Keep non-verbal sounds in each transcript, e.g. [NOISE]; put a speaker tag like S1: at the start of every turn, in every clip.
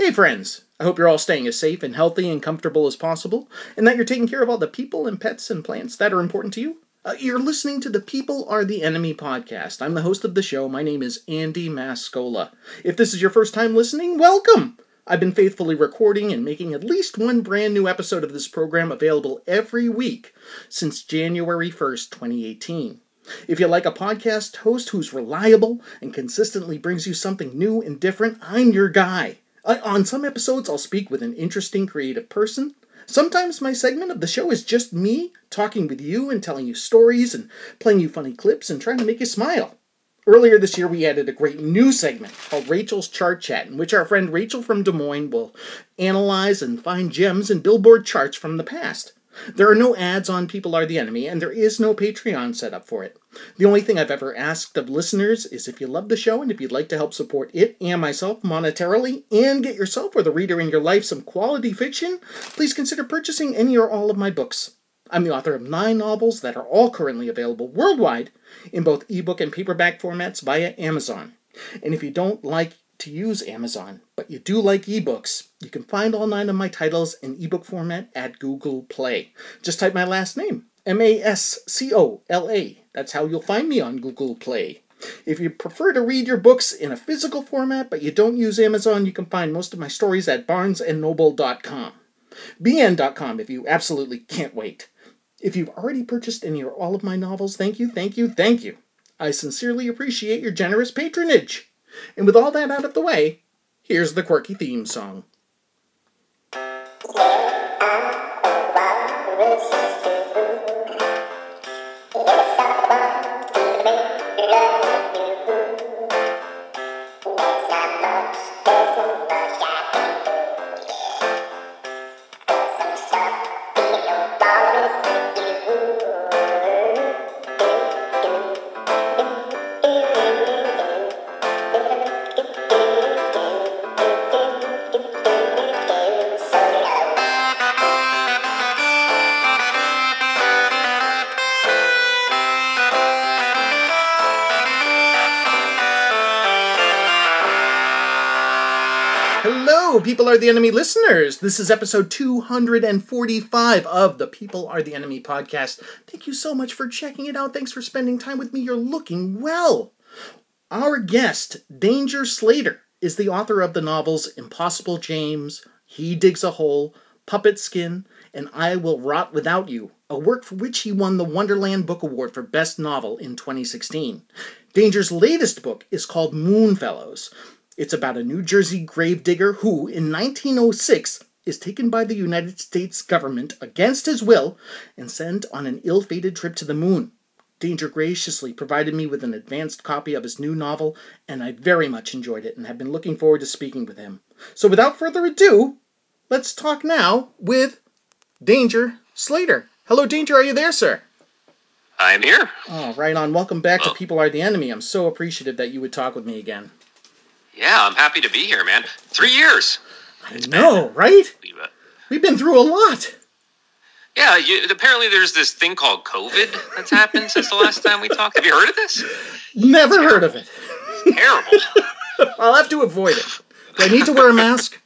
S1: Hey, friends! I hope you're all staying as safe and healthy and comfortable as possible, and that you're taking care of all the people and pets and plants that are important to you. Uh, you're listening to the People Are the Enemy podcast. I'm the host of the show. My name is Andy Mascola. If this is your first time listening, welcome! I've been faithfully recording and making at least one brand new episode of this program available every week since January 1st, 2018. If you like a podcast host who's reliable and consistently brings you something new and different, I'm your guy. I, on some episodes, I'll speak with an interesting creative person. Sometimes my segment of the show is just me talking with you and telling you stories and playing you funny clips and trying to make you smile. Earlier this year, we added a great new segment called Rachel's Chart Chat, in which our friend Rachel from Des Moines will analyze and find gems in Billboard charts from the past. There are no ads on People Are the Enemy, and there is no Patreon set up for it. The only thing I've ever asked of listeners is if you love the show and if you'd like to help support it and myself monetarily and get yourself or the reader in your life some quality fiction, please consider purchasing any or all of my books. I'm the author of nine novels that are all currently available worldwide in both ebook and paperback formats via Amazon. And if you don't like to use Amazon, but you do like ebooks, you can find all nine of my titles in ebook format at Google Play. Just type my last name, M A S C O L A. That's how you'll find me on Google Play. If you prefer to read your books in a physical format but you don't use Amazon, you can find most of my stories at barnesandnoble.com. bn.com if you absolutely can't wait. If you've already purchased any or all of my novels, thank you, thank you, thank you. I sincerely appreciate your generous patronage. And with all that out of the way, here's the quirky theme song. People Are the Enemy listeners. This is episode 245 of the People Are the Enemy podcast. Thank you so much for checking it out. Thanks for spending time with me. You're looking well. Our guest, Danger Slater, is the author of the novels Impossible James, He Digs a Hole, Puppet Skin, and I Will Rot Without You, a work for which he won the Wonderland Book Award for Best Novel in 2016. Danger's latest book is called Moonfellows. It's about a New Jersey gravedigger who, in 1906, is taken by the United States government against his will and sent on an ill fated trip to the moon. Danger graciously provided me with an advanced copy of his new novel, and I very much enjoyed it and have been looking forward to speaking with him. So, without further ado, let's talk now with Danger Slater. Hello, Danger, are you there, sir?
S2: I'm here.
S1: Oh, right on. Welcome back to
S2: Oh.
S1: People Are the Enemy. I'm so appreciative that you would talk with me again.
S2: Yeah, I'm happy to be here, man. Three years.
S1: I know, right?
S2: It.
S1: We've been through a lot.
S2: Yeah, you, apparently there's this thing called COVID that's happened since the last time we talked. Have you heard of this?
S1: Never heard of it.
S2: Terrible. [LAUGHS]
S1: I'll have to avoid it. Do I need to wear a mask?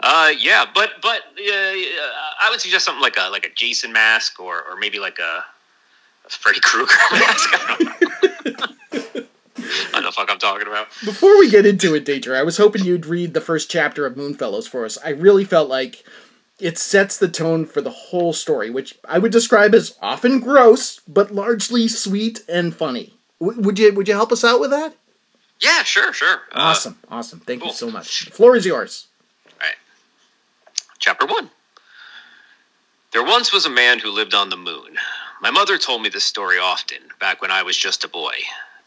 S2: Uh, yeah, but but uh, I would suggest something like a like a Jason mask or or maybe like a, a Freddy Krueger [LAUGHS] mask. I don't know. I don't know the fuck I'm talking about.
S1: Before we get into it, Danger, I was hoping you'd read the first chapter of Moonfellows for us. I really felt like it sets the tone for the whole story, which I would describe as often gross, but largely sweet and funny. W- would you Would you help us out with that?
S2: Yeah, sure, sure. Uh,
S1: Awesome, awesome. Thank you so much. The floor is yours. All right.
S2: Chapter 1 There once was a man who lived on the moon. My mother told me this story often, back when I was just a boy.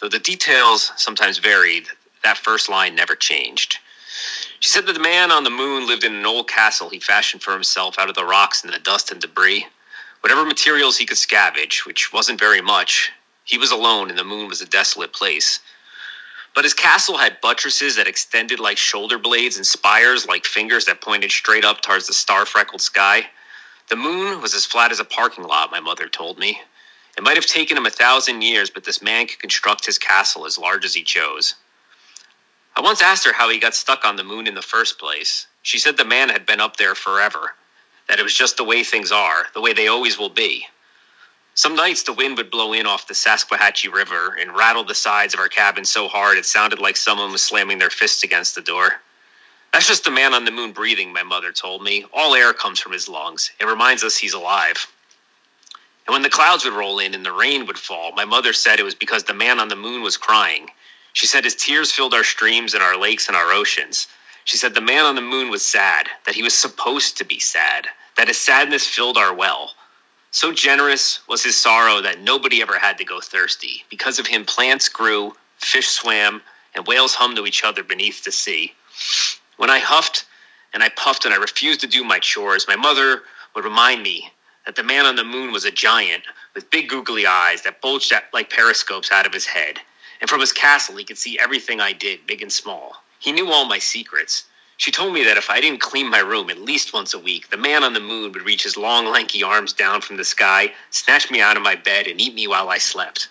S2: Though the details sometimes varied, that first line never changed. She said that the man on the moon lived in an old castle he fashioned for himself out of the rocks and the dust and debris. Whatever materials he could scavenge, which wasn't very much, he was alone and the moon was a desolate place. But his castle had buttresses that extended like shoulder blades and spires like fingers that pointed straight up towards the star freckled sky. The moon was as flat as a parking lot, my mother told me. It might have taken him a thousand years, but this man could construct his castle as large as he chose. I once asked her how he got stuck on the moon in the first place. She said the man had been up there forever, that it was just the way things are, the way they always will be. Some nights the wind would blow in off the Saskatchewan River and rattle the sides of our cabin so hard it sounded like someone was slamming their fists against the door. That's just the man on the moon breathing, my mother told me. All air comes from his lungs. It reminds us he's alive. And when the clouds would roll in and the rain would fall, my mother said it was because the man on the moon was crying. She said his tears filled our streams and our lakes and our oceans. She said the man on the moon was sad, that he was supposed to be sad, that his sadness filled our well. So generous was his sorrow that nobody ever had to go thirsty. Because of him, plants grew, fish swam, and whales hummed to each other beneath the sea. When I huffed and I puffed and I refused to do my chores, my mother would remind me that the man on the moon was a giant with big googly eyes that bulged like periscopes out of his head. And from his castle, he could see everything I did, big and small. He knew all my secrets. She told me that if I didn't clean my room at least once a week, the man on the moon would reach his long, lanky arms down from the sky, snatch me out of my bed, and eat me while I slept.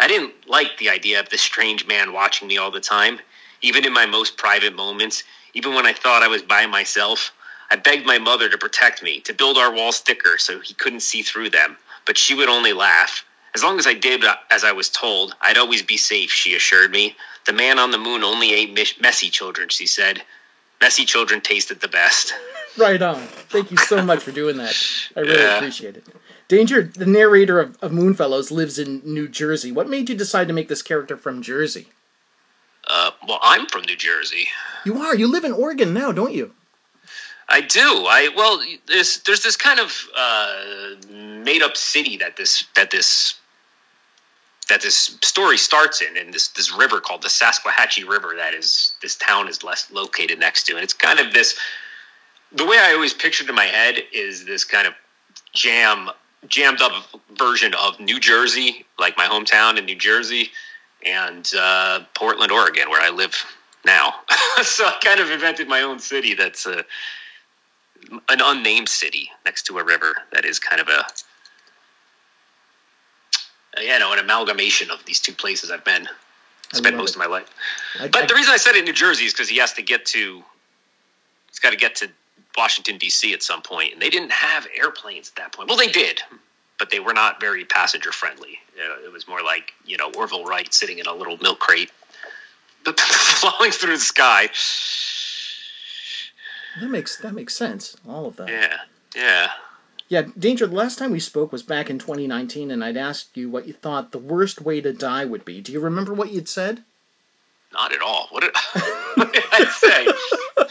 S2: I didn't like the idea of this strange man watching me all the time, even in my most private moments, even when I thought I was by myself. I begged my mother to protect me, to build our walls thicker so he couldn't see through them, but she would only laugh. As long as I did as I was told, I'd always be safe, she assured me. The man on the moon only ate messy children, she said. Messy children tasted the best. [LAUGHS]
S1: Right on. Thank you so much for doing that. I really yeah. appreciate it. Danger, the narrator of, of Moonfellows, lives in New Jersey. What made you decide to make this character from Jersey?
S2: Uh, well, I'm from New Jersey.
S1: You are. You live in Oregon now, don't you?
S2: I do. I well, there's there's this kind of uh, made up city that this that this that this story starts in, in this this river called the Saskatchewan River. That is this town is less located next to, and it's kind of this. The way I always pictured in my head is this kind of jam jammed up version of New Jersey, like my hometown in New Jersey, and uh, Portland, Oregon, where I live now. [LAUGHS] so I kind of invented my own city that's a, an unnamed city next to a river that is kind of a you know, an amalgamation of these two places I've been spent most it. of my life. I, but I, the reason I said it in New Jersey is because he has to get to, he's got to get to Washington D.C. at some point, and they didn't have airplanes at that point. Well, they did, but they were not very passenger friendly. it was more like you know Orville Wright sitting in a little milk crate, [LAUGHS] flying through the sky.
S1: That makes that makes sense. All of that.
S2: Yeah, yeah.
S1: Yeah, Danger, the last time we spoke was back in 2019, and I'd asked you what you thought the worst way to die would be. Do you remember what you'd said?
S2: Not at all. What did, [LAUGHS] what did I [LAUGHS]
S1: say?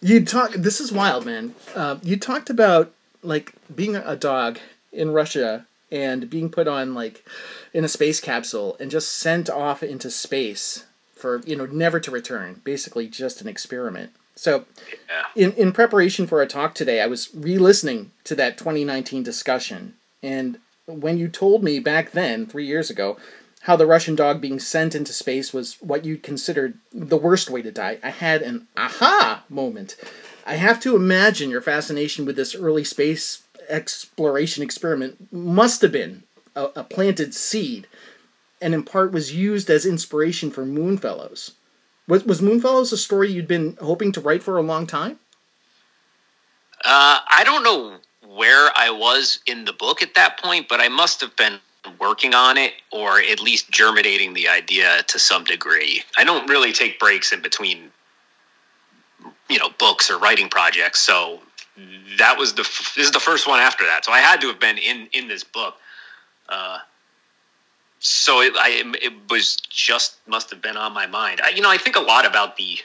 S1: you talk. This is wild, man. Uh, you talked about like being a dog in Russia and being put on like in a space capsule and just sent off into space for you know never to return. Basically, just an experiment. So, yeah. in, in preparation for our talk today, I was re listening to that 2019 discussion. And when you told me back then, three years ago, how the Russian dog being sent into space was what you considered the worst way to die, I had an aha moment. I have to imagine your fascination with this early space exploration experiment must have been a, a planted seed, and in part was used as inspiration for Moonfellows. Was was Moonfellows a story you'd been hoping to write for a long time?
S2: Uh, I don't know where I was in the book at that point, but I must have been working on it or at least germinating the idea to some degree. I don't really take breaks in between you know books or writing projects, so that was the this is the first one after that. So I had to have been in in this book. Uh, so it, I, it was just must have been on my mind. I, you know, I think a lot about the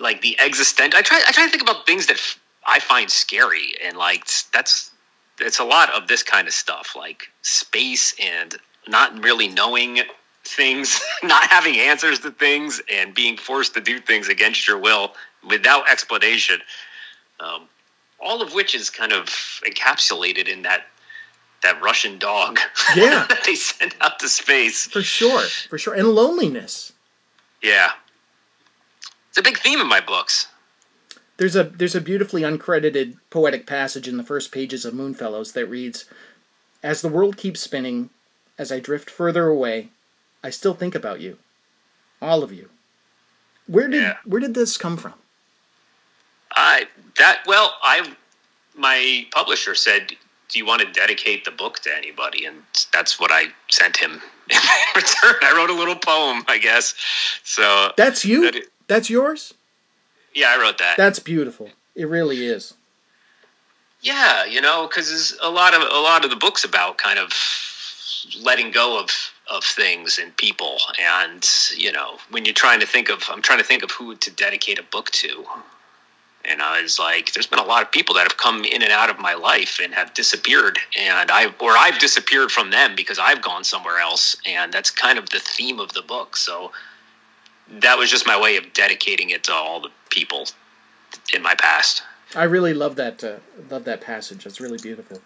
S2: like the existent. I try I try to think about things that I find scary, and like that's it's a lot of this kind of stuff, like space and not really knowing things, [LAUGHS] not having answers to things, and being forced to do things against your will without explanation. Um, all of which is kind of encapsulated in that that Russian dog. [LAUGHS]
S1: Yeah,
S2: that they sent out to space
S1: for sure, for sure, and loneliness.
S2: Yeah, it's a big theme in my books.
S1: There's a there's a beautifully uncredited poetic passage in the first pages of Moonfellows that reads, "As the world keeps spinning, as I drift further away, I still think about you. all of you. Where did
S2: Yeah.
S1: where did this come from?
S2: I that well, I my publisher said, "Do you want to dedicate the book to anybody?" And that's what I sent him [LAUGHS] in return. I wrote a little poem, I guess. So
S1: That's you.
S2: That i-
S1: That's yours.
S2: yeah, I wrote that.
S1: That's beautiful. It really is.
S2: Yeah, you know, because a lot of a lot of the books about kind of letting go of of things and people, and you know, when you're trying to think of, I'm trying to think of who to dedicate a book to, and I was like, there's been a lot of people that have come in and out of my life and have disappeared, and I or I've disappeared from them because I've gone somewhere else, and that's kind of the theme of the book. So that was just my way of dedicating it to all the people in my past.
S1: I really love that. Uh, love that passage. It's really beautiful.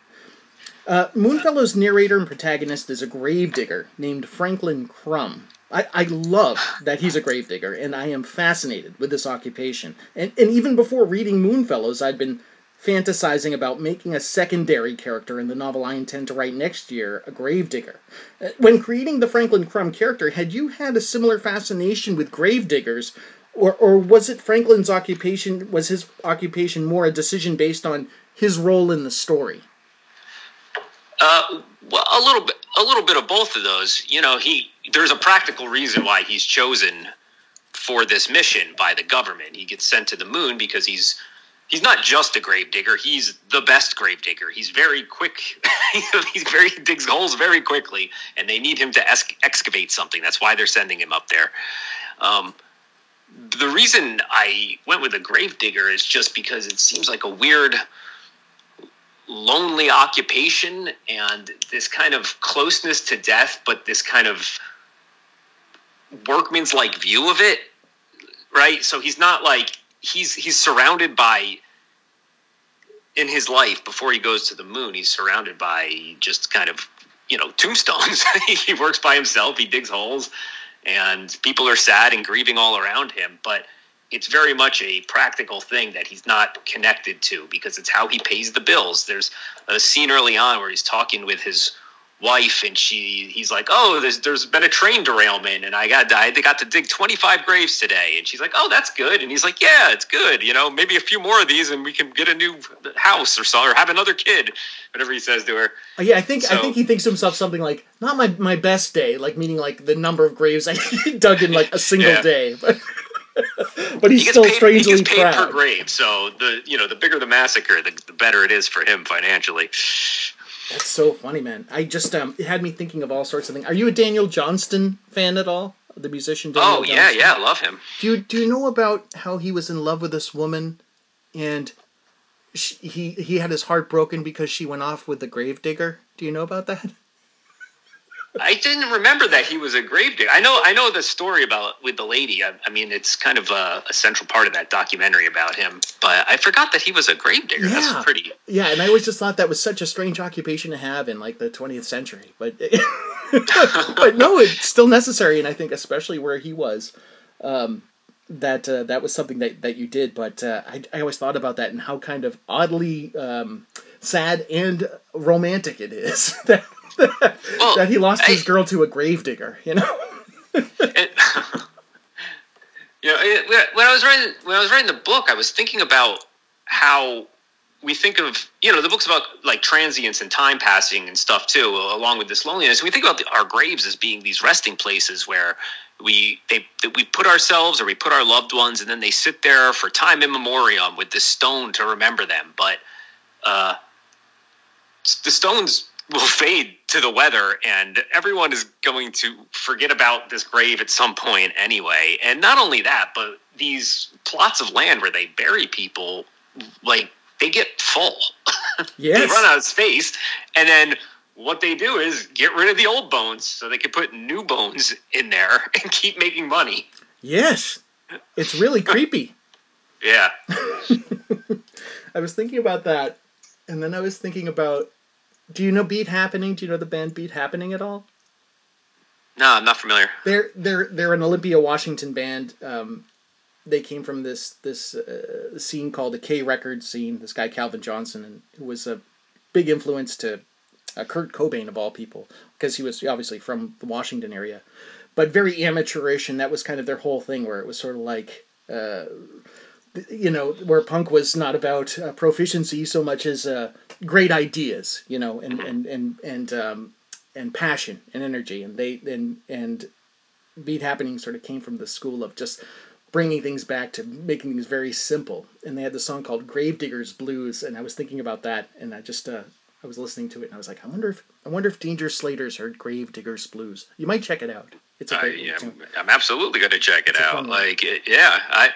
S1: Uh, Moonfellow's narrator and protagonist is a gravedigger named Franklin Crumb. I, I love that he's a gravedigger, and I am fascinated with this occupation. And, and even before reading Moonfellows, I'd been fantasizing about making a secondary character in the novel I intend to write next year, a gravedigger. Uh, When creating the Franklin Crumb character, had you had a similar fascination with gravediggers, or, or was it Franklin's occupation, was his occupation more a decision based on his role in the story?
S2: Uh, well, a little bit, a little bit of both of those. You know, he there's a practical reason why he's chosen for this mission by the government. He gets sent to the moon because he's he's not just a grave digger; he's the best grave digger. He's very quick. [LAUGHS] he's very he digs holes very quickly, and they need him to ex- excavate something. That's why they're sending him up there. Um, the reason I went with a grave digger is just because it seems like a weird lonely occupation and this kind of closeness to death, but this kind of workman's like view of it, right? So he's not like he's he's surrounded by in his life before he goes to the moon. He's surrounded by just kind of you know tombstones. [LAUGHS] he works by himself. He digs holes, and people are sad and grieving all around him, but it's very much a practical thing that he's not connected to because it's how he pays the bills. There's a scene early on where he's talking with his wife and she he's like, "Oh, there's there's been a train derailment and I got I got to dig 25 graves today." And she's like, "Oh, that's good." And he's like, "Yeah, it's good. You know, maybe a few more of these and we can get a new house or so or have another kid." Whatever he says to her.
S1: Uh, yeah, I think I think he thinks to himself something like not my my best day, like meaning like the number of graves [LAUGHS] I dug in like a single
S2: Yeah.
S1: day, [LAUGHS] but but he's
S2: He
S1: still
S2: paid,
S1: strangely
S2: he gets paid per grave, so the you know the bigger the massacre, the, the better it is for him financially.
S1: That's so funny, man. I just um, it had me thinking of all sorts of things. Are you a Daniel Johnston fan at all? The musician. Daniel
S2: Oh yeah,
S1: Johnston?
S2: yeah, I love him.
S1: Do you do you know about how he was in love with this woman, and she, he he had his heart broken because she went off with the gravedigger? Do you know about that? [LAUGHS]
S2: I didn't remember that he was a gravedigger. I know, I know the story about with the lady. I, I mean, it's kind of a, a central part of that documentary about him. But I forgot that he was a gravedigger.
S1: Yeah.
S2: That's pretty.
S1: Yeah, and I always just thought that was such a strange occupation to have in like the 20th century, but [LAUGHS] but no, it's still necessary, and I think especially where he was, um, that uh, that was something that, that you did. But uh, I, I always thought about that and how kind of oddly um, sad and romantic it is [LAUGHS] that
S2: Well,
S1: that he lost his girl to a gravedigger. You know.
S2: it, [LAUGHS] you know, it, when I was writing when I was writing the book, I was thinking about how we think of you know the book's about like transience and time passing and stuff too, along with this loneliness. We think about the, our graves as being these resting places where we they that we put ourselves or we put our loved ones, and then they sit there for time immemorial with this stone to remember them. But uh, the stones will fade to the weather and everyone is going to forget about this grave at some point anyway and not only that but these plots of land where they bury people like they get full [LAUGHS]
S1: Yes.
S2: they run out of space and then what they do is get rid of the old bones so they can put new bones in there [LAUGHS] and keep making money
S1: Yes. It's really [LAUGHS] creepy.
S2: yeah
S1: I was thinking about that, and then I was thinking about. Do you know Beat Happening? Do you know the band Beat Happening at all?
S2: no i'm not familiar
S1: They're they're they're an Olympia, Washington band. Um, they came from this this uh, scene called the K Records scene. This guy Calvin Johnson, and who was a big influence to uh, Kurt Cobain of all people, because he was obviously from the Washington area. but very amateurish, and that was kind of their whole thing, where it was sort of like. Uh, you know, where punk was not about uh, proficiency so much as uh, great ideas, you know, and and and and um, and passion and energy, and they and and beat happening sort of came from the school of just bringing things back to making things very simple. And they had the song called Gravediggers Blues, and I was thinking about that, and I just uh, I was listening to it, and I was like, I wonder if I wonder if Danger Slater's heard Gravediggers Blues. You might check it out. It's a
S2: I,
S1: great
S2: yeah,
S1: tune.
S2: I'm absolutely going to check it out. Like, it- yeah, I.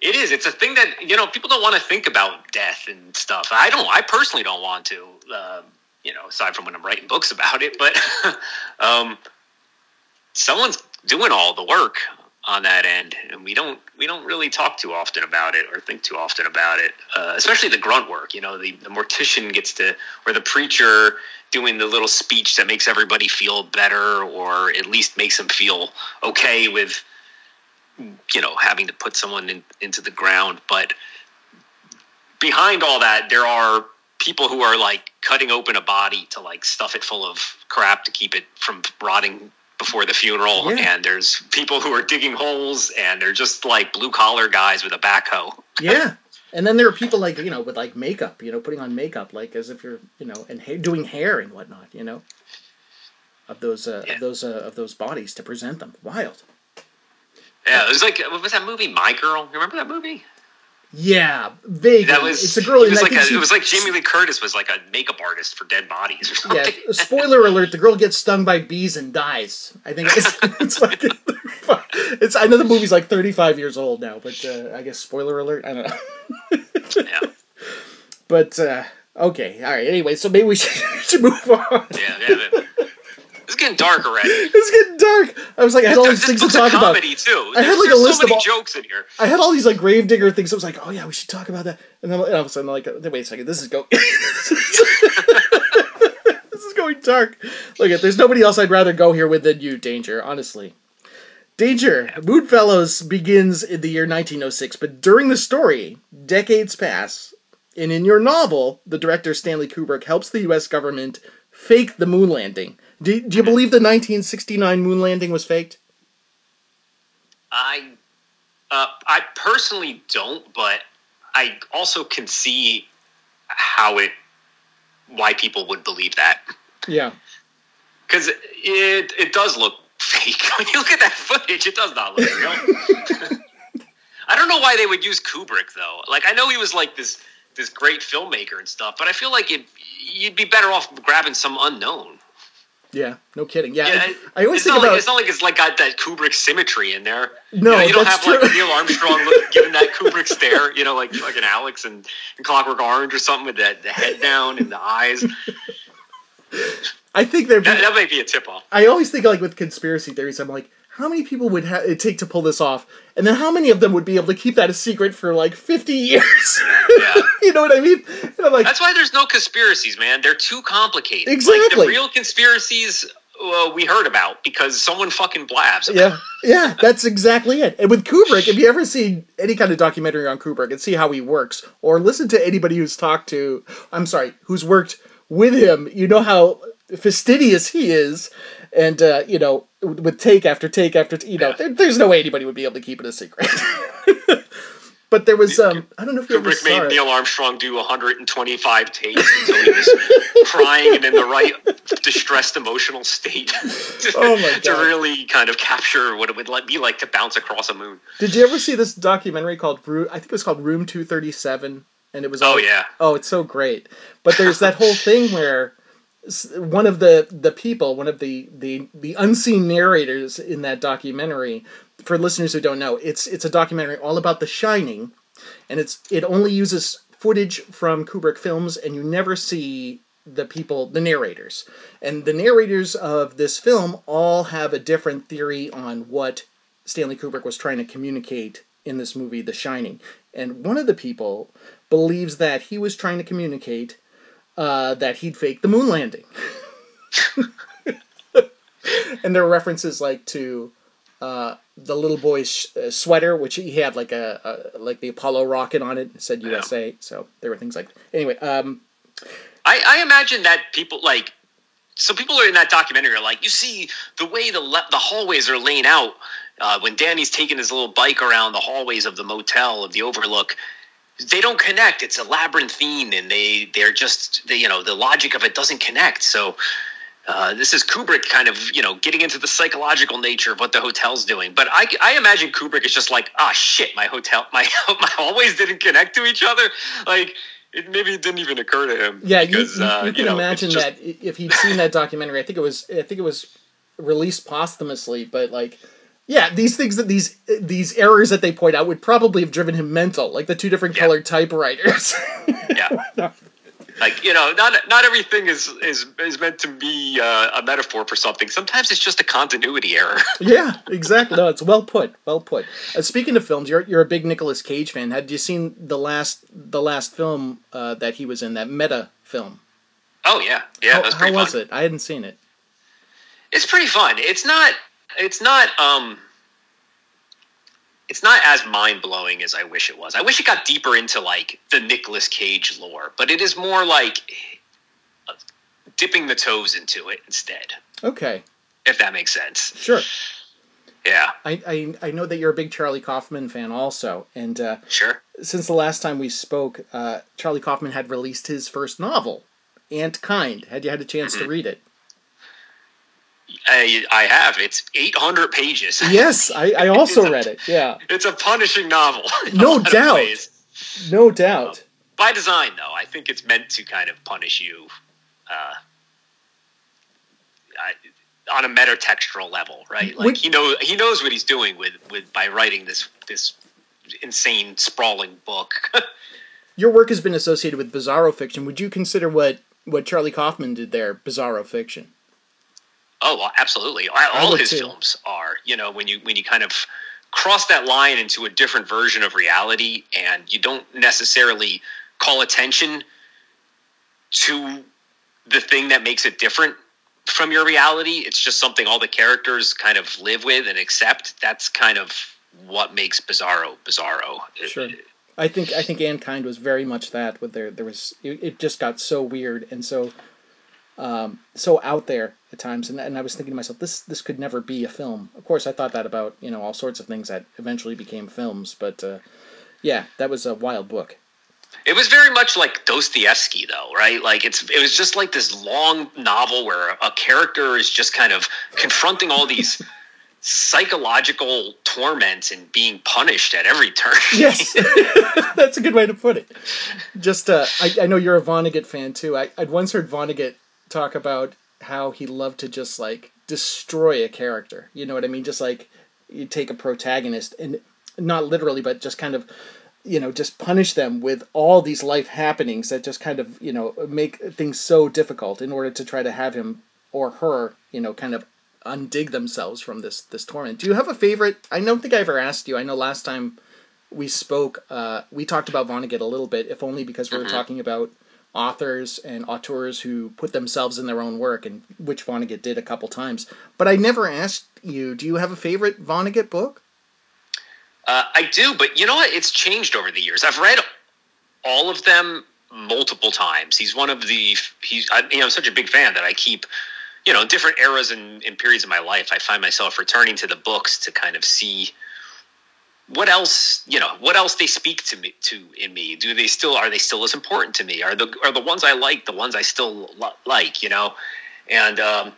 S2: It is. It's a thing that you know people don't want to think about death and stuff. I don't. I personally don't want to. Uh, you know, aside from when I'm writing books about it, but [LAUGHS] um, someone's doing all the work on that end, and we don't we don't really talk too often about it or think too often about it. Uh, especially the grunt work. You know, the the mortician gets to or the preacher doing the little speech that makes everybody feel better, or at least makes them feel okay with you know having to put someone in, into the ground. But behind all that, there are people who are like cutting open a body to like stuff it full of crap to keep it from rotting before the funeral
S1: Yeah.
S2: and there's people who are digging holes and they're just like blue collar guys with a backhoe [LAUGHS]
S1: Yeah. And then there are people like you know with like makeup, you know, putting on makeup like as if you're you know and ha- doing hair and whatnot, you know, of those uh,
S2: Yeah.
S1: of those uh, of those bodies to present them. Wild.
S2: Yeah it was like what was that movie my girl you remember that movie
S1: Yeah, vaguely.
S2: that was
S1: it's a girl.
S2: it was like a,
S1: she-
S2: it was like jamie lee curtis was like a makeup artist for dead bodies or something.
S1: Yeah, [LAUGHS] spoiler alert: the girl gets stung by bees and dies. I think it's, [LAUGHS] it's like it's. I know the movie's like thirty-five years old now, but uh, I guess spoiler alert. I don't know.
S2: yeah [LAUGHS]
S1: But uh, okay, all right. Anyway, so maybe we should, we should move on.
S2: yeah, yeah. It's getting dark already. [LAUGHS]
S1: It's getting dark. I was like, I had all these things to talk about.
S2: comedy too.
S1: I had,
S2: There's,
S1: like, a
S2: there's
S1: list
S2: so
S1: of
S2: many
S1: all-
S2: jokes in here.
S1: I had all these like gravedigger things. I was like, oh yeah, we should talk about that. And then and all of a sudden, like, wait a second, this is go. [LAUGHS] this is going dark. Look at, there's nobody else I'd rather go here with than you, Danger. Honestly, Danger. Moonfellows begins in the year 1906, but during the story, decades pass, and in your novel, the director Stanley Kubrick helps the U.S. government fake the moon landing. Do, do you believe the 1969 moon landing was faked?
S2: I, uh, I personally don't, but I also can see how it, why people would believe that,
S1: Yeah.
S2: because it it does look fake. [LAUGHS] when you look at that footage, it does not look real. [LAUGHS] I don't know why they would use Kubrick though. Like I know he was like this this great filmmaker and stuff, but I feel like it you'd be better off grabbing some unknown.
S1: Yeah, no kidding. Yeah,
S2: Yeah,
S1: I, I always
S2: it's
S1: think
S2: not
S1: about
S2: like it's not like it's like got that Kubrick symmetry in there.
S1: No,
S2: you, know, you don't have like. Neil Armstrong look, giving that Kubrick stare. You know, like like an Alex and, and Clockwork Orange or something with that the head down and the eyes.
S1: I think there.
S2: That, that might be a tip off.
S1: I always think like with conspiracy theories, I'm like, how many people would ha- it take to pull this off, and then how many of them would be able to keep that a secret for like 50 years?
S2: Yeah. [LAUGHS]
S1: you know what I mean? And I'm like,
S2: That's why there's no conspiracies, man. They're too complicated. Like
S1: Exactly.
S2: the real conspiracies uh, we heard about because someone fucking blabs.
S1: yeah, yeah, [LAUGHS] that's exactly it. And with Kubrick, if you ever see any kind of documentary on Kubrick and see how he works, or listen to anybody who's talked to, I'm sorry, who's worked with him, you know how fastidious he is, and uh, you know, with take after take after, t- you know,
S2: Yeah.
S1: there, there's no way anybody would be able to keep it a secret. [LAUGHS] but there was, um, I don't know if you
S2: Kubrick made. Neil Armstrong do 125 takes until he was [LAUGHS] crying and in the right distressed emotional state [LAUGHS] to,
S1: Oh my
S2: to really kind of capture what it would be like to bounce across a moon.
S1: Did you ever see this documentary called Room? I think it was called Room Two Thirty Seven, and it was.
S2: Oh
S1: all-
S2: yeah,
S1: Oh, it's so great. But there's that whole thing where one of the the people, one of the the the unseen narrators in that documentary, for listeners who don't know, it's it's a documentary all about The Shining, and it's it only uses footage from Kubrick films, and you never see the people, the narrators, and the narrators of this film all have a different theory on what Stanley Kubrick was trying to communicate in this movie, The Shining. And one of the people believes that he was trying to communicate uh, that he'd faked the moon landing. [LAUGHS] and there are references like to uh, the little boy's uh, sweater, which he had like a, a like the Apollo rocket on it. It said USA. So there were things like anyway. Um,
S2: I, I imagine that people like so people are in that documentary are like, you see the way the le- the hallways are laying out uh, when Danny's taking his little bike around the hallways of the motel of the Overlook. They don't connect. It's a labyrinthine, and they they're just they, you know the logic of it doesn't connect. So uh, this is Kubrick kind of you know getting into the psychological nature of what the hotel's doing. But I, I imagine Kubrick is just like, ah, shit, my hotel, my [LAUGHS] my hallways didn't connect to each other. Like it maybe it didn't even occur to him.
S1: Yeah,
S2: because,
S1: you, you,
S2: uh,
S1: you can
S2: know,
S1: imagine
S2: just-
S1: that if he'd seen that documentary. I think it was I think it was released posthumously, but like. Yeah, these things that these these errors that they point out would probably have driven him mental, like the two different
S2: Yeah.
S1: colored typewriters.
S2: Yeah. [LAUGHS] Like you know, not not everything is is is meant to be uh, a metaphor for something. Sometimes it's just a continuity error. [LAUGHS]
S1: yeah, exactly. No, it's well put. Well put. Uh, speaking of films, you're you're a big Nicolas Cage fan. Had you seen the last the last film uh, that he was in? That meta film.
S2: oh yeah, yeah,
S1: how
S2: that's
S1: how
S2: pretty
S1: was
S2: fun.
S1: it? I hadn't seen it.
S2: It's pretty fun. It's not. It's not. Um. It's not as mind blowing as I wish it was. I wish it got deeper into like the Nicolas Cage lore, but it is more like dipping the toes into it instead.
S1: Okay,
S2: If that makes sense.
S1: sure.
S2: Yeah.
S1: I, I I know that you're a big Charlie Kaufman fan also, and uh,
S2: Sure.
S1: since the last time we spoke, uh, Charlie Kaufman had released his first novel, Antkind. Had you had a chance
S2: Mm-hmm.
S1: to read it?
S2: I, I have. It's 800 pages. [LAUGHS]
S1: Yes, I, I also
S2: a-
S1: read it. Yeah,
S2: It's a punishing novel. [LAUGHS]
S1: No doubt. no doubt.
S2: By design, though, I think it's meant to kind of punish you uh, I, on a metatextual level, right? Like he know he knows what he's doing with, with by writing this this insane sprawling book. [LAUGHS]
S1: Your work has been associated with bizarro fiction. Would you consider what what Charlie Kaufman did there bizarro fiction?
S2: Oh, absolutely. All- his
S1: too.
S2: films are. You know, when you when you kind of cross that line into a different version of reality, and you don't necessarily call attention to the thing that makes it different from your reality. It's just something all the characters kind of live with and accept. That's kind of what makes Bizarro Bizarro.
S1: Sure. I think I think Antkind was very much that. With there, there was it, it just got so weird and so um, so out there at times, and, and I was thinking to myself, this this could never be a film. Of course, I thought that about you know all sorts of things that eventually became films, but uh, yeah, that was a wild book.
S2: It was very much like Dostoevsky, though, right? Like it's it was just like this long novel where a character is just kind of confronting all these [LAUGHS] psychological torments and being punished at every turn. [LAUGHS]
S1: Yes, [LAUGHS] that's a good way to put it. Just, uh, I, I know you're a Vonnegut fan too. I, I'd once heard Vonnegut talk about how he loved to just like destroy a character. You know what I mean? Just like you take a protagonist and not literally, but just kind of, you know, just punish them with all these life happenings that just kind of, you know, make things so difficult in order to try to have him or her, you know, kind of undig themselves from this this torment. Do you have a favorite? I don't think I ever asked you. I know last time we spoke, uh, we talked about Vonnegut a little bit, if only because we were talking about authors and auteurs who put themselves in their own work, and which Vonnegut did a couple times. But I never asked you. Do you have a favorite Vonnegut book?
S2: Uh, I do, but you know what? It's changed over the years. I've read all of them multiple times. He's one of the he's I, you know I'm such a big fan that I keep you know different eras and, and periods of my life. I find myself returning to the books to kind of see what else you know what else they speak to me to in me. Do they still are they still as important to me? Are the are the ones I like the ones I still li- like? You know, and um,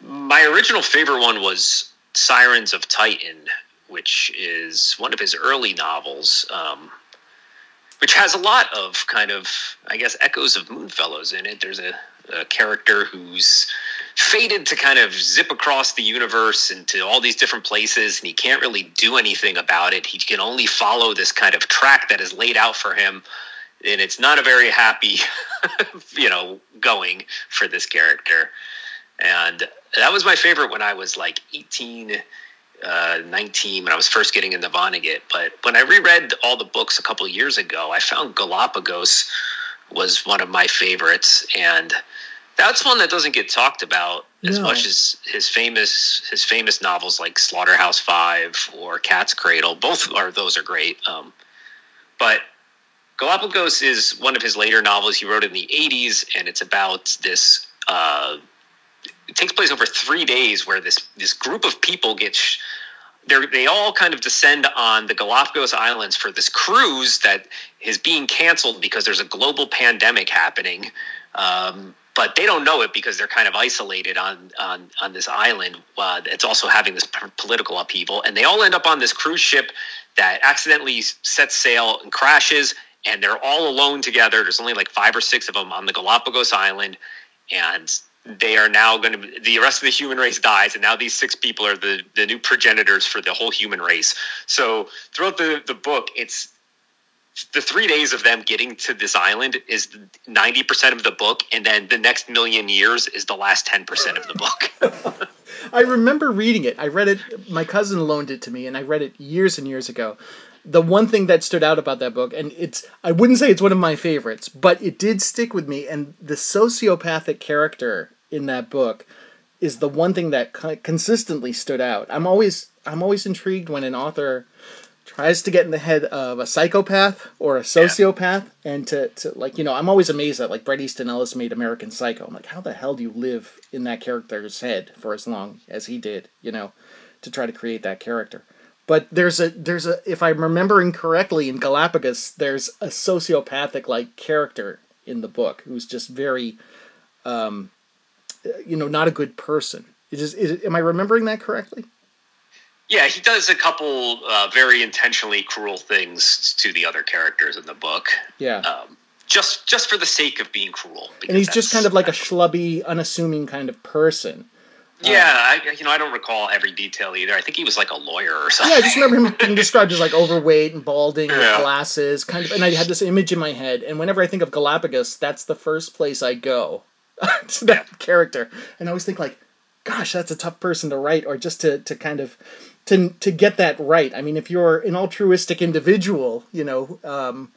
S2: my original favorite one was Sirens of Titan, which is one of his early novels, um, which has a lot of kind of, I guess, echoes of Moonfellows in it. There's a, a character who's fated to kind of zip across the universe into all these different places, and he can't really do anything about it. He can only follow this kind of track that is laid out for him. And it's not a very happy, [LAUGHS] you know, going for this character. And that was my favorite when I was like 18, uh, 19 when I was first getting into Vonnegut. But when I reread all the books a couple years ago, I found Galapagos was one of my favorites, and that's one that doesn't get talked about as
S1: No.
S2: much as his famous his famous novels like Slaughterhouse Five or Cat's Cradle. Both are those are great. Um, but Galapagos is one of his later novels. He wrote in the 80s, and it's about this uh, it takes place over three days, where this this group of people get. Sh- they they all kind of descend on the Galapagos Islands for this cruise that is being canceled because there's a global pandemic happening. Um, but they don't know it because they're kind of isolated on on on this island. Uh, it's also having this p- political upheaval, and they all end up on this cruise ship that accidentally sets sail and crashes, and they're all alone together. There's only like five or six of them on the Galapagos Island, and they are now going to the rest of the human race dies and now these six people are the the new progenitors for the whole human race so throughout the the book it's the three days of them getting to this island is 90% of the book and then the next million years is the last 10% of the book [LAUGHS] [LAUGHS]
S1: I remember reading it. I read it. My cousin loaned it to me, and I read it years and years ago. The one thing that stood out about that book, and it's I wouldn't say it's one of my favorites, but it did stick with me. And the sociopathic character in that book is the one thing that consistently stood out. I'm always I'm always intrigued when an author tries to get in the head of a psychopath or a sociopath and to, to like you know i'm always amazed that like bret easton ellis made american psycho. I'm like how the hell do you live in that character's head for as long as he did you know to try to create that character? But there's a there's a if i'm remembering correctly in galapagos there's a sociopathic like character in the book who's just very um you know not a good person. Is, is am i remembering that correctly
S2: Yeah, he does a couple uh, very intentionally cruel things to the other characters in the book.
S1: yeah
S2: Um, just just for the sake of being cruel.
S1: and he's just kind of like a schlubby, unassuming kind of person.
S2: Yeah, I, you know, I don't recall every detail either. I think he was like a lawyer or something.
S1: Yeah, I just remember him being described as like overweight and balding with
S2: Yeah.
S1: glasses, kind of. And I had this image in my head, and whenever I think of Galapagos, that's the first place I go [LAUGHS] to that character, and I always think like, gosh, that's a tough person to write, or just to to kind of to to get that right. I mean, if you're an altruistic individual, you know, um,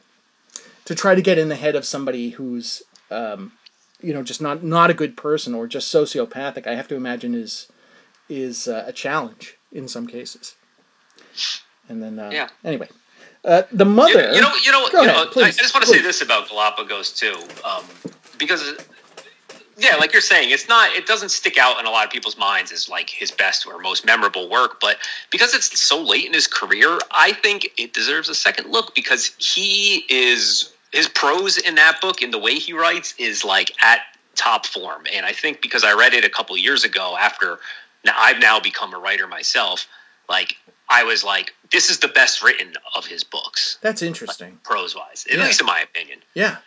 S1: to try to get in the head of somebody who's um, you know just not not a good person or just sociopathic, I have to imagine is is uh, a challenge in some cases. And then uh,
S2: Yeah.
S1: anyway, uh, the mother.
S2: you know, you know, you
S1: ahead,
S2: know I
S1: please,
S2: just want to say this about Galapagos too, um, because yeah, like you're saying, it's not. It doesn't stick out in a lot of people's minds as like his best or most memorable work, but because it's so late in his career, I think it deserves a second look because he is his prose in that book and the way he writes is like at top form, and I think because I read it a couple years ago after now I've now become a writer myself, like. I was like, this is the best written of his books
S1: That's interesting.
S2: prose wise, at
S1: Yeah.
S2: least in my opinion.
S1: Yeah.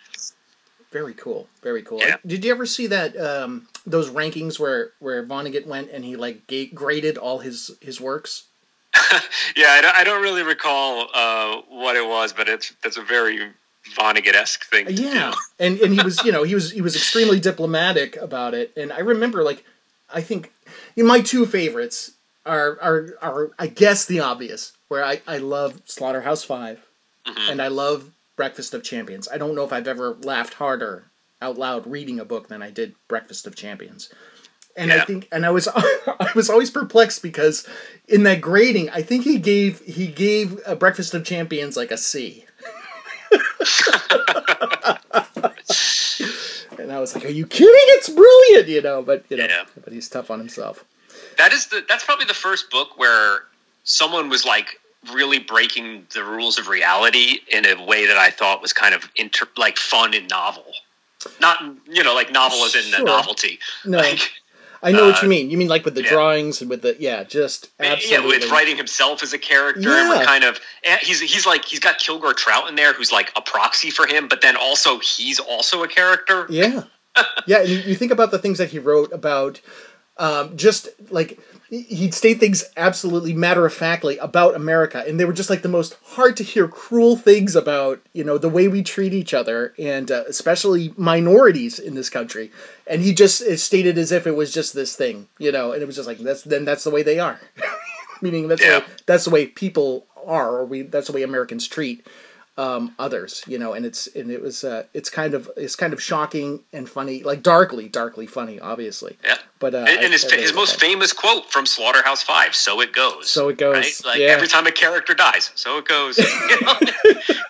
S1: Very cool. Very cool.
S2: Yeah.
S1: Did you ever see that um, those rankings where where Vonnegut went and he like ga- graded all his his works? [LAUGHS]
S2: Yeah, I don't, I don't really recall uh, what it was, but it's that's a very Vonnegut esque thing. To
S1: Yeah, [LAUGHS] and and he was you know he was he was extremely diplomatic about it, and I remember like I think you know, my two favorites are are are I guess the obvious where I I love Slaughterhouse 5
S2: Mhm.
S1: and I love Breakfast of Champions. I don't know if I've ever laughed harder out loud reading a book than I did Breakfast of Champions. And I think, and I was, [LAUGHS] I was always perplexed because in that grading, I think he gave he gave a Breakfast of Champions like a C. [LAUGHS] and I was like, "Are you kidding? It's brilliant!" You know, but you know,
S2: Yeah.
S1: but he's tough on himself.
S2: That is the that's probably the first book where someone was like really breaking the rules of reality in a way that I thought was kind of inter, like fun and novel. Not you know like novel as in
S1: Sure.
S2: the novelty.
S1: No,
S2: Like,
S1: I know what
S2: uh,
S1: you mean. You mean like with the
S2: yeah.
S1: drawings and with the yeah, just
S2: Yeah,
S1: absolutely.
S2: with writing himself as a character, and
S1: Yeah.
S2: we're kind of and he's he's like he's got Kilgore Trout in there, who's like a proxy for him, but then also he's also a character.
S1: Yeah, [LAUGHS] yeah. And you, think about the things that he wrote about, um, just like he'd state things absolutely matter of factly about America, and they were just like the most hard to hear, cruel things about you know the way we treat each other, and uh, especially minorities in this country. And he just stated as if it was just this thing, you know, and it was just like that's then that's the way they are, [LAUGHS] meaning that's the way, that's the way people are, or we that's the way Americans treat um, others, you know, and it's and it was uh, it's kind of it's kind of shocking and funny, like darkly, darkly funny, obviously.
S2: Yeah.
S1: But uh,
S2: and,
S1: I-
S2: his,
S1: I really
S2: his most
S1: that.
S2: famous quote from Slaughterhouse Five: "So it goes."
S1: So it goes,
S2: Right? Like
S1: yeah.
S2: every time a character dies, so it goes. [LAUGHS] [LAUGHS] You know?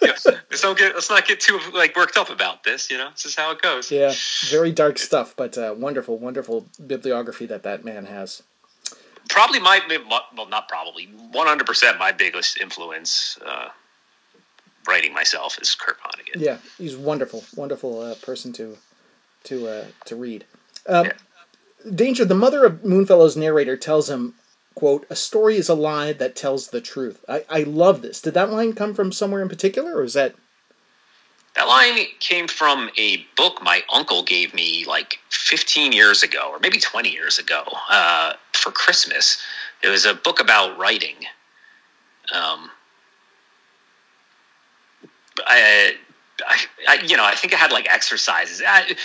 S2: Yeah. let's don't get let's not get too like worked up about this. You know, this is how it goes.
S1: Yeah, very dark stuff, but uh, wonderful, wonderful bibliography that that man has.
S2: Probably my well, not probably one hundred percent my biggest influence. Uh, writing myself is Kurt Vonnegut.
S1: Yeah, he's wonderful, wonderful uh, person to to uh, to read. Um,
S2: Yeah.
S1: Danger, the mother of Moonfellow's narrator tells him, "quote A story is a lie that tells the truth." I, I love this. Did that line come from somewhere in particular, or is that?
S2: That line came from a book my uncle gave me like 15 years ago, or maybe 20 years ago, uh, for Christmas. It was a book about writing. Um, I, I, I, you know, I think I had like exercises. I,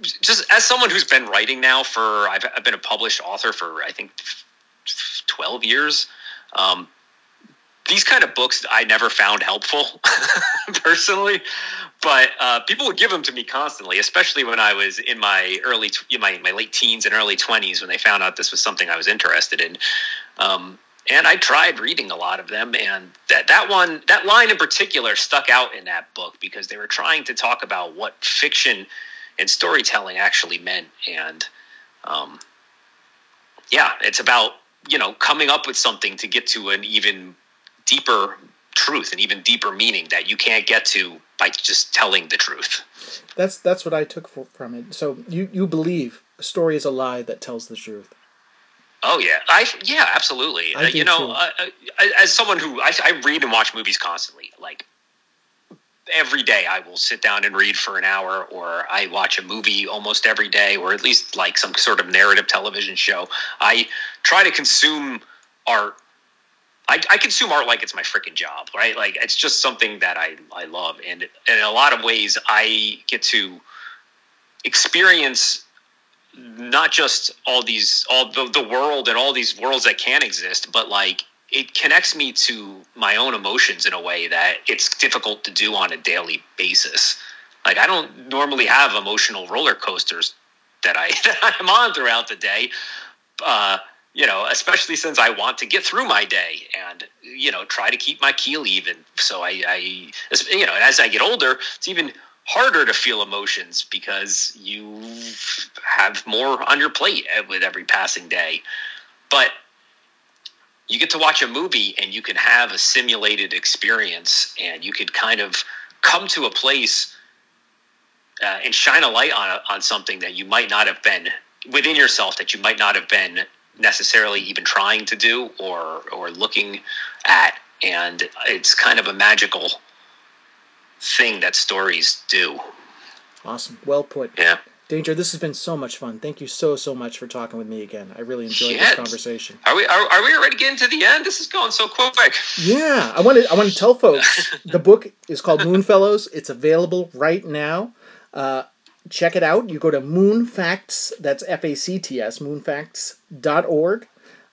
S2: just as someone who's been writing now for, I've, I've been a published author for I think 12 years. Um, these kind of books I never found helpful [LAUGHS] personally, but uh, people would give them to me constantly, especially when I was in my early, tw- my my late teens and early twenties when they found out this was something I was interested in. Um, and I tried reading a lot of them, and that that one, that line in particular, stuck out in that book because they were trying to talk about what fiction and storytelling actually meant, and um, yeah, it's about you know coming up with something to get to an even deeper truth and even deeper meaning that you can't get to by just telling the truth.
S1: That's that's what I took for, from it. So you you believe a story is a lie that tells the truth.
S2: Oh yeah, I yeah, absolutely.
S1: I
S2: Uh, you know, uh, uh, as someone who I, I read and watch movies constantly, like every day, I will sit down and read for an hour, or I watch a movie almost every day, or at least like some sort of narrative television show. I try to consume art. I, I consume art like it's my freaking job, right? Like it's just something that I I love, and, and in a lot of ways, I get to experience not just all these all the, the world and all these worlds that can exist but like it connects me to my own emotions in a way that it's difficult to do on a daily basis. Like i don't normally have emotional roller coasters that i [LAUGHS] that i'm on throughout the day uh you know especially since i want to get through my day and you know try to keep my keel even. So i i you know as i get older it's even harder to feel emotions because you have more on your plate with every passing day. But you get to watch a movie and you can have a simulated experience and you could kind of come to a place uh, and shine a light on, on something that you might not have been within yourself that you might not have been necessarily even trying to do or or looking at and it's kind of a magical thing that stories do.
S1: Awesome, well put.
S2: Yeah.
S1: Danger, this has been so much fun. Thank you so so much for talking with me again. I really enjoyed
S2: Yeah.
S1: this conversation.
S2: Are we are, are we already getting to the end? This is going so quick.
S1: Yeah, I want to I want to tell folks [LAUGHS] the book is called Moonfellows. It's available right now. Uh, check it out. You go to Moonfacts. That's F A C T S. Moonfacts.org.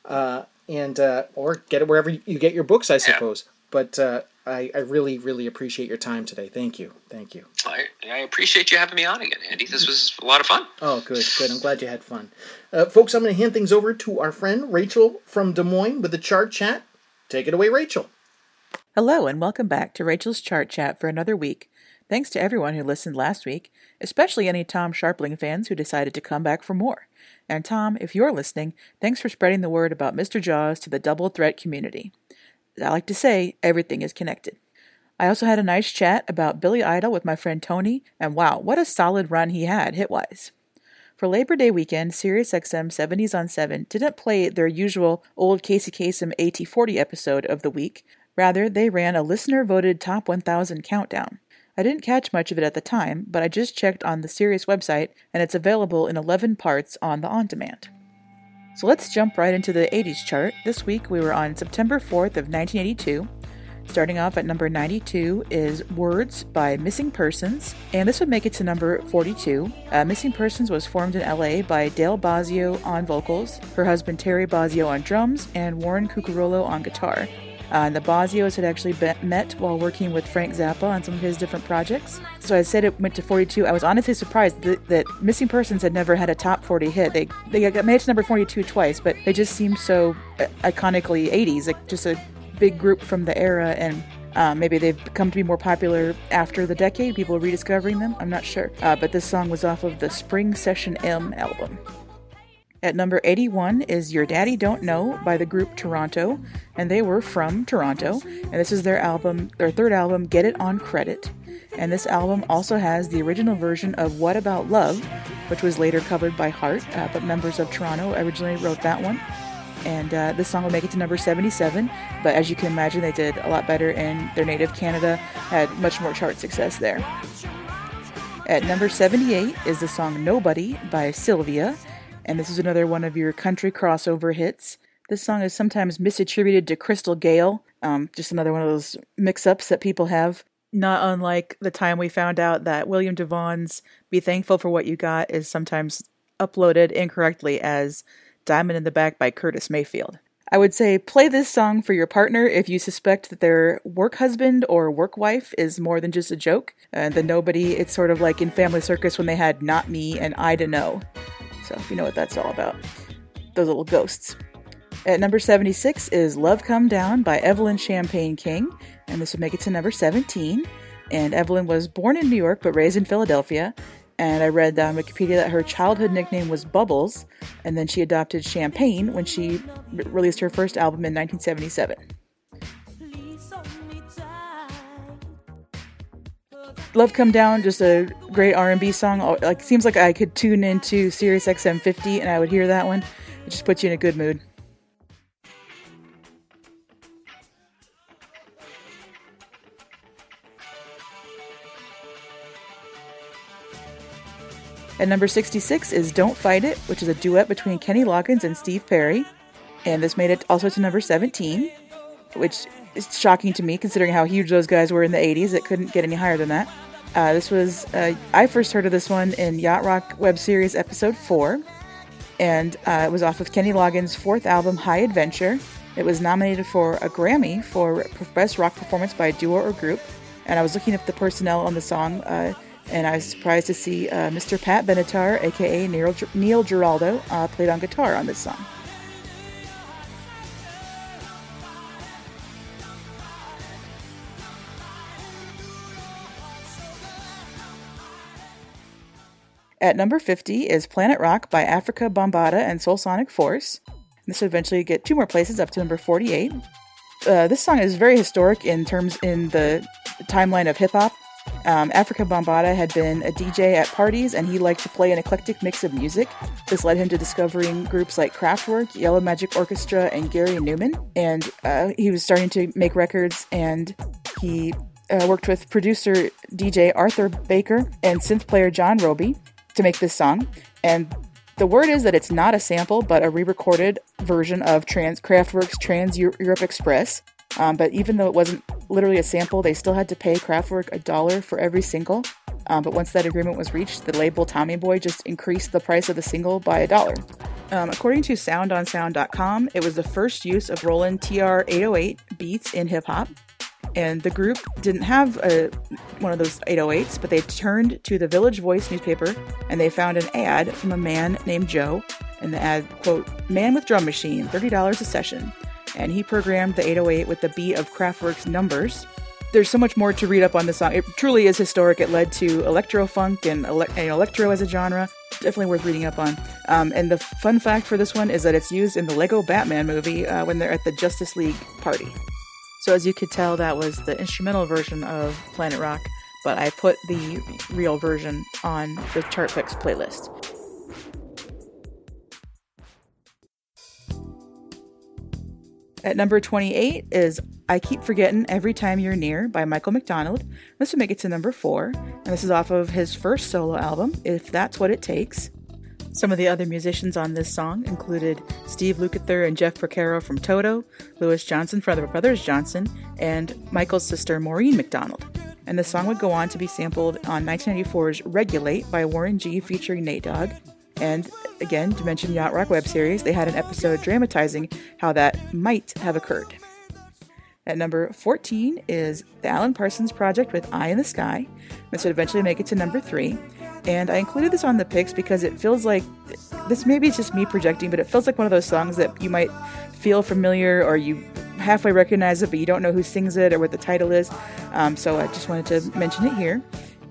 S1: Uh, and uh, or get it wherever you get your books, I suppose. But uh, I, I really really appreciate your time today. Thank you. Thank you.
S2: I, I appreciate you having me on again, Andy. This was a lot of fun.
S1: Oh, good, good. I'm glad you had fun. Uh, folks, I'm going to hand things over to our friend Rachel from Des Moines with the chart chat. Take it away, Rachel.
S3: Hello, and welcome back to Rachel's Chart Chat for another week. Thanks to everyone who listened last week, especially any Tom Scharpling fans who decided to come back for more. And Tom, if you're listening, thanks for spreading the word about Mr. Jaws to the double threat community. I like to say, everything is connected. I also had a nice chat about Billy Idol with my friend Tony, and wow, what a solid run he had hitwise. For Labor Day weekend, SiriusXM 70s on 7 didn't play their usual old Casey Kasem AT40 episode of the week. Rather, they ran a listener voted top 1000 countdown. I didn't catch much of it at the time, but I just checked on the Sirius website and it's available in 11 parts on the on demand. So let's jump right into the 80s chart. This week we were on September 4th of 1982. Starting off at number 92 is Words by Missing Persons, and this would make it to number 42. Uh, Missing Persons was formed in LA by Dale Bozzio on vocals, her husband Terry Bozzio on drums, and Warren Cucurullo on guitar. Uh, the Bozzios had actually met while working with Frank Zappa on some of his different projects. So I said it went to 42. I was honestly surprised that, that Missing Persons had never had a top 40 hit. They they got made to number 42 twice, but they just seemed so uh, iconically 80s, like just a big group from the era and uh, maybe they've come to be more popular after the decade, people rediscovering them. I'm not sure. Uh, but this song was off of the Spring Session M album. At number 81 is Your Daddy Don't Know by the group Toronto, and they were from Toronto. And this is their album, their third album, Get It on Credit. And this album also has the original version of What About Love, which was later covered by Heart, uh, but members of Toronto originally wrote that one. And uh, this song will make it to number 77, but as you can imagine, they did a lot better in their native Canada, had much more chart success there. At number 78 is the song Nobody by Sylvia, and this is another one of your country crossover hits. This song is sometimes misattributed to Crystal Gayle, um, just another one of those mix ups that people have. Not unlike the time we found out that William DeVaughn's Be Thankful for What You Got is sometimes uploaded incorrectly as Diamond in the Back by Curtis Mayfield. I would say play this song for your partner if you suspect that their work husband or work wife is more than just a joke. Uh, the nobody, it's sort of like in Family Circus when they had Not Me and Ida Know. So you know what that's all about, those little ghosts. At number 76 is Love Come Down by Evelyn Champagne King, and this would make it to number 17. And Evelyn was born in New York but raised in Philadelphia. And I read on Wikipedia that her childhood nickname was Bubbles, and then she adopted Champagne when she re- released her first album in 1977. Love Come Down, just a great R&B song. Like seems like I could tune into Sirius XM 50 and I would hear that one. It just puts you in a good mood. At number 66 is Don't Fight It, which is a duet between Kenny Loggins and Steve Perry. And this made it also to number 17, which is shocking to me considering how huge those guys were in the 80s. It couldn't get any higher than that. Uh, this was, uh, I first heard of this one in Yacht Rock web series episode 4, and uh, it was off of Kenny Loggins' fourth album, High Adventure. It was nominated for a Grammy for Best Rock Performance by a Duo or Group, and I was looking at the personnel on the song, uh, and I was surprised to see uh, Mr. Pat Benatar, aka Neil, Neil Giraldo, uh, played on guitar on this song. At number 50 is Planet Rock by Afrika Bambaataa and Soulsonic Force. This will eventually get two more places up to number 48. Uh, this song is very historic in terms in the timeline of hip hop. Um, Afrika Bambaataa had been a DJ at parties and he liked to play an eclectic mix of music. This led him to discovering groups like Kraftwerk, Yellow Magic Orchestra, and Gary Numan. And uh, he was starting to make records and he uh, worked with producer DJ Arthur Baker and synth player John Robie to make this song. And the word is that it's not a sample, but a re recorded version of Trans Kraftwerk's Trans Europe Express. Um, but even though it wasn't literally a sample, they still had to pay Kraftwerk a dollar for every single. Um, but once that agreement was reached, the label Tommy Boy just increased the price of the single by a dollar. Um, according to SoundOnSound.com, it was the first use of Roland TR 808 beats in hip hop and the group didn't have a, one of those 808s, but they turned to the Village Voice newspaper and they found an ad from a man named Joe. And the ad, quote, Man with drum machine, $30 a session. And he programmed the 808 with the beat of Kraftwerk's numbers. There's so much more to read up on this song. It truly is historic. It led to electro funk and, ele- and electro as a genre. Definitely worth reading up on. Um, and the fun fact for this one is that it's used in the Lego Batman movie uh, when they're at the Justice League party. So as you could tell, that was the instrumental version of Planet Rock, but I put the real version on the chart picks playlist. At number 28 is I Keep Forgetting Every Time You're Near by Michael McDonald. This would make it to number 4, and this is off of his first solo album, If That's What It Takes. Some of the other musicians on this song included Steve Lukather and Jeff Porcaro from Toto, Louis Johnson from the Brothers Johnson, and Michael's sister Maureen McDonald. And the song would go on to be sampled on 1994's Regulate by Warren G featuring Nate Dogg. And again, to mention Yacht Rock web series, they had an episode dramatizing how that might have occurred. At number 14 is the Alan Parsons Project with Eye in the Sky. This would eventually make it to number 3. And I included this on the picks because it feels like this maybe it's just me projecting, but it feels like one of those songs that you might feel familiar or you halfway recognize it, but you don't know who sings it or what the title is. Um, so I just wanted to mention it here.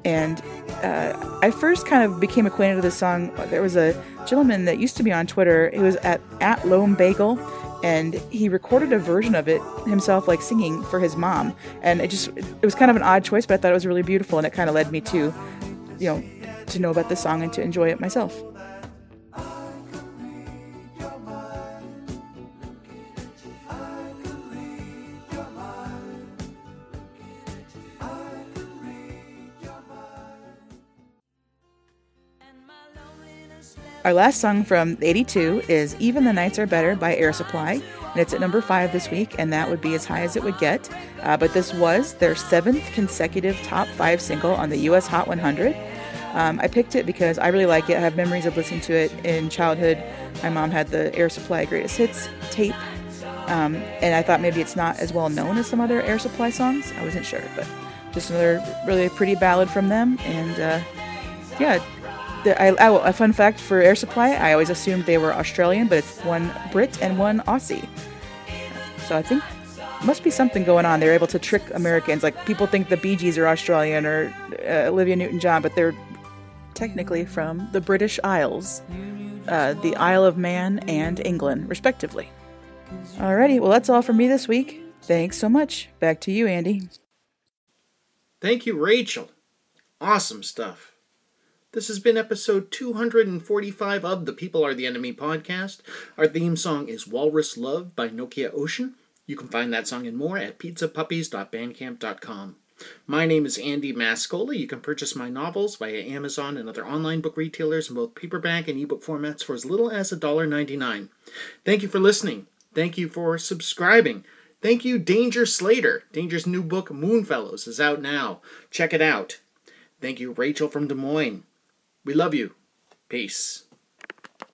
S3: And uh, I first kind of became acquainted with this song. There was a gentleman that used to be on Twitter. He was at at Lone Bagel, and he recorded a version of it himself, like singing for his mom. And it just it was kind of an odd choice, but I thought it was really beautiful, and it kind of led me to, you know, to know about the song and to enjoy it myself. Our last song from 82 is Even the Nights Are Better by Air Supply, and it's at number 5 this week, and that would be as high as it would get. Uh, but this was their seventh consecutive top 5 single on the US Hot 100. Um, I picked it because I really like it. I have memories of listening to it in childhood. My mom had the Air Supply Greatest Hits tape, um, and I thought maybe it's not as well known as some other Air Supply songs. I wasn't sure, but just another really pretty ballad from them, and uh, yeah, I, I, a fun fact for Air Supply, I always assumed they were Australian, but it's one Brit and one Aussie. So I think must be something going on. They're able to trick Americans. Like people think the Bee Gees are Australian or uh, Olivia Newton-John, but they're technically from the British Isles, uh, the Isle of Man and England, respectively. Alrighty, well that's all from me this week. Thanks so much. Back to you, Andy.
S1: Thank you, Rachel. Awesome stuff. This has been episode 245 of the People Are the Enemy podcast. Our theme song is Walrus Love by Nokia Ocean. You can find that song and more at pizzapuppies.bandcamp.com. My name is Andy Mascola. You can purchase my novels via Amazon and other online book retailers in both paperback and ebook formats for as little as $1.99. Thank you for listening. Thank you for subscribing. Thank you, Danger Slater. Danger's new book, Moonfellows, is out now. Check it out. Thank you, Rachel from Des Moines. We love you. Peace.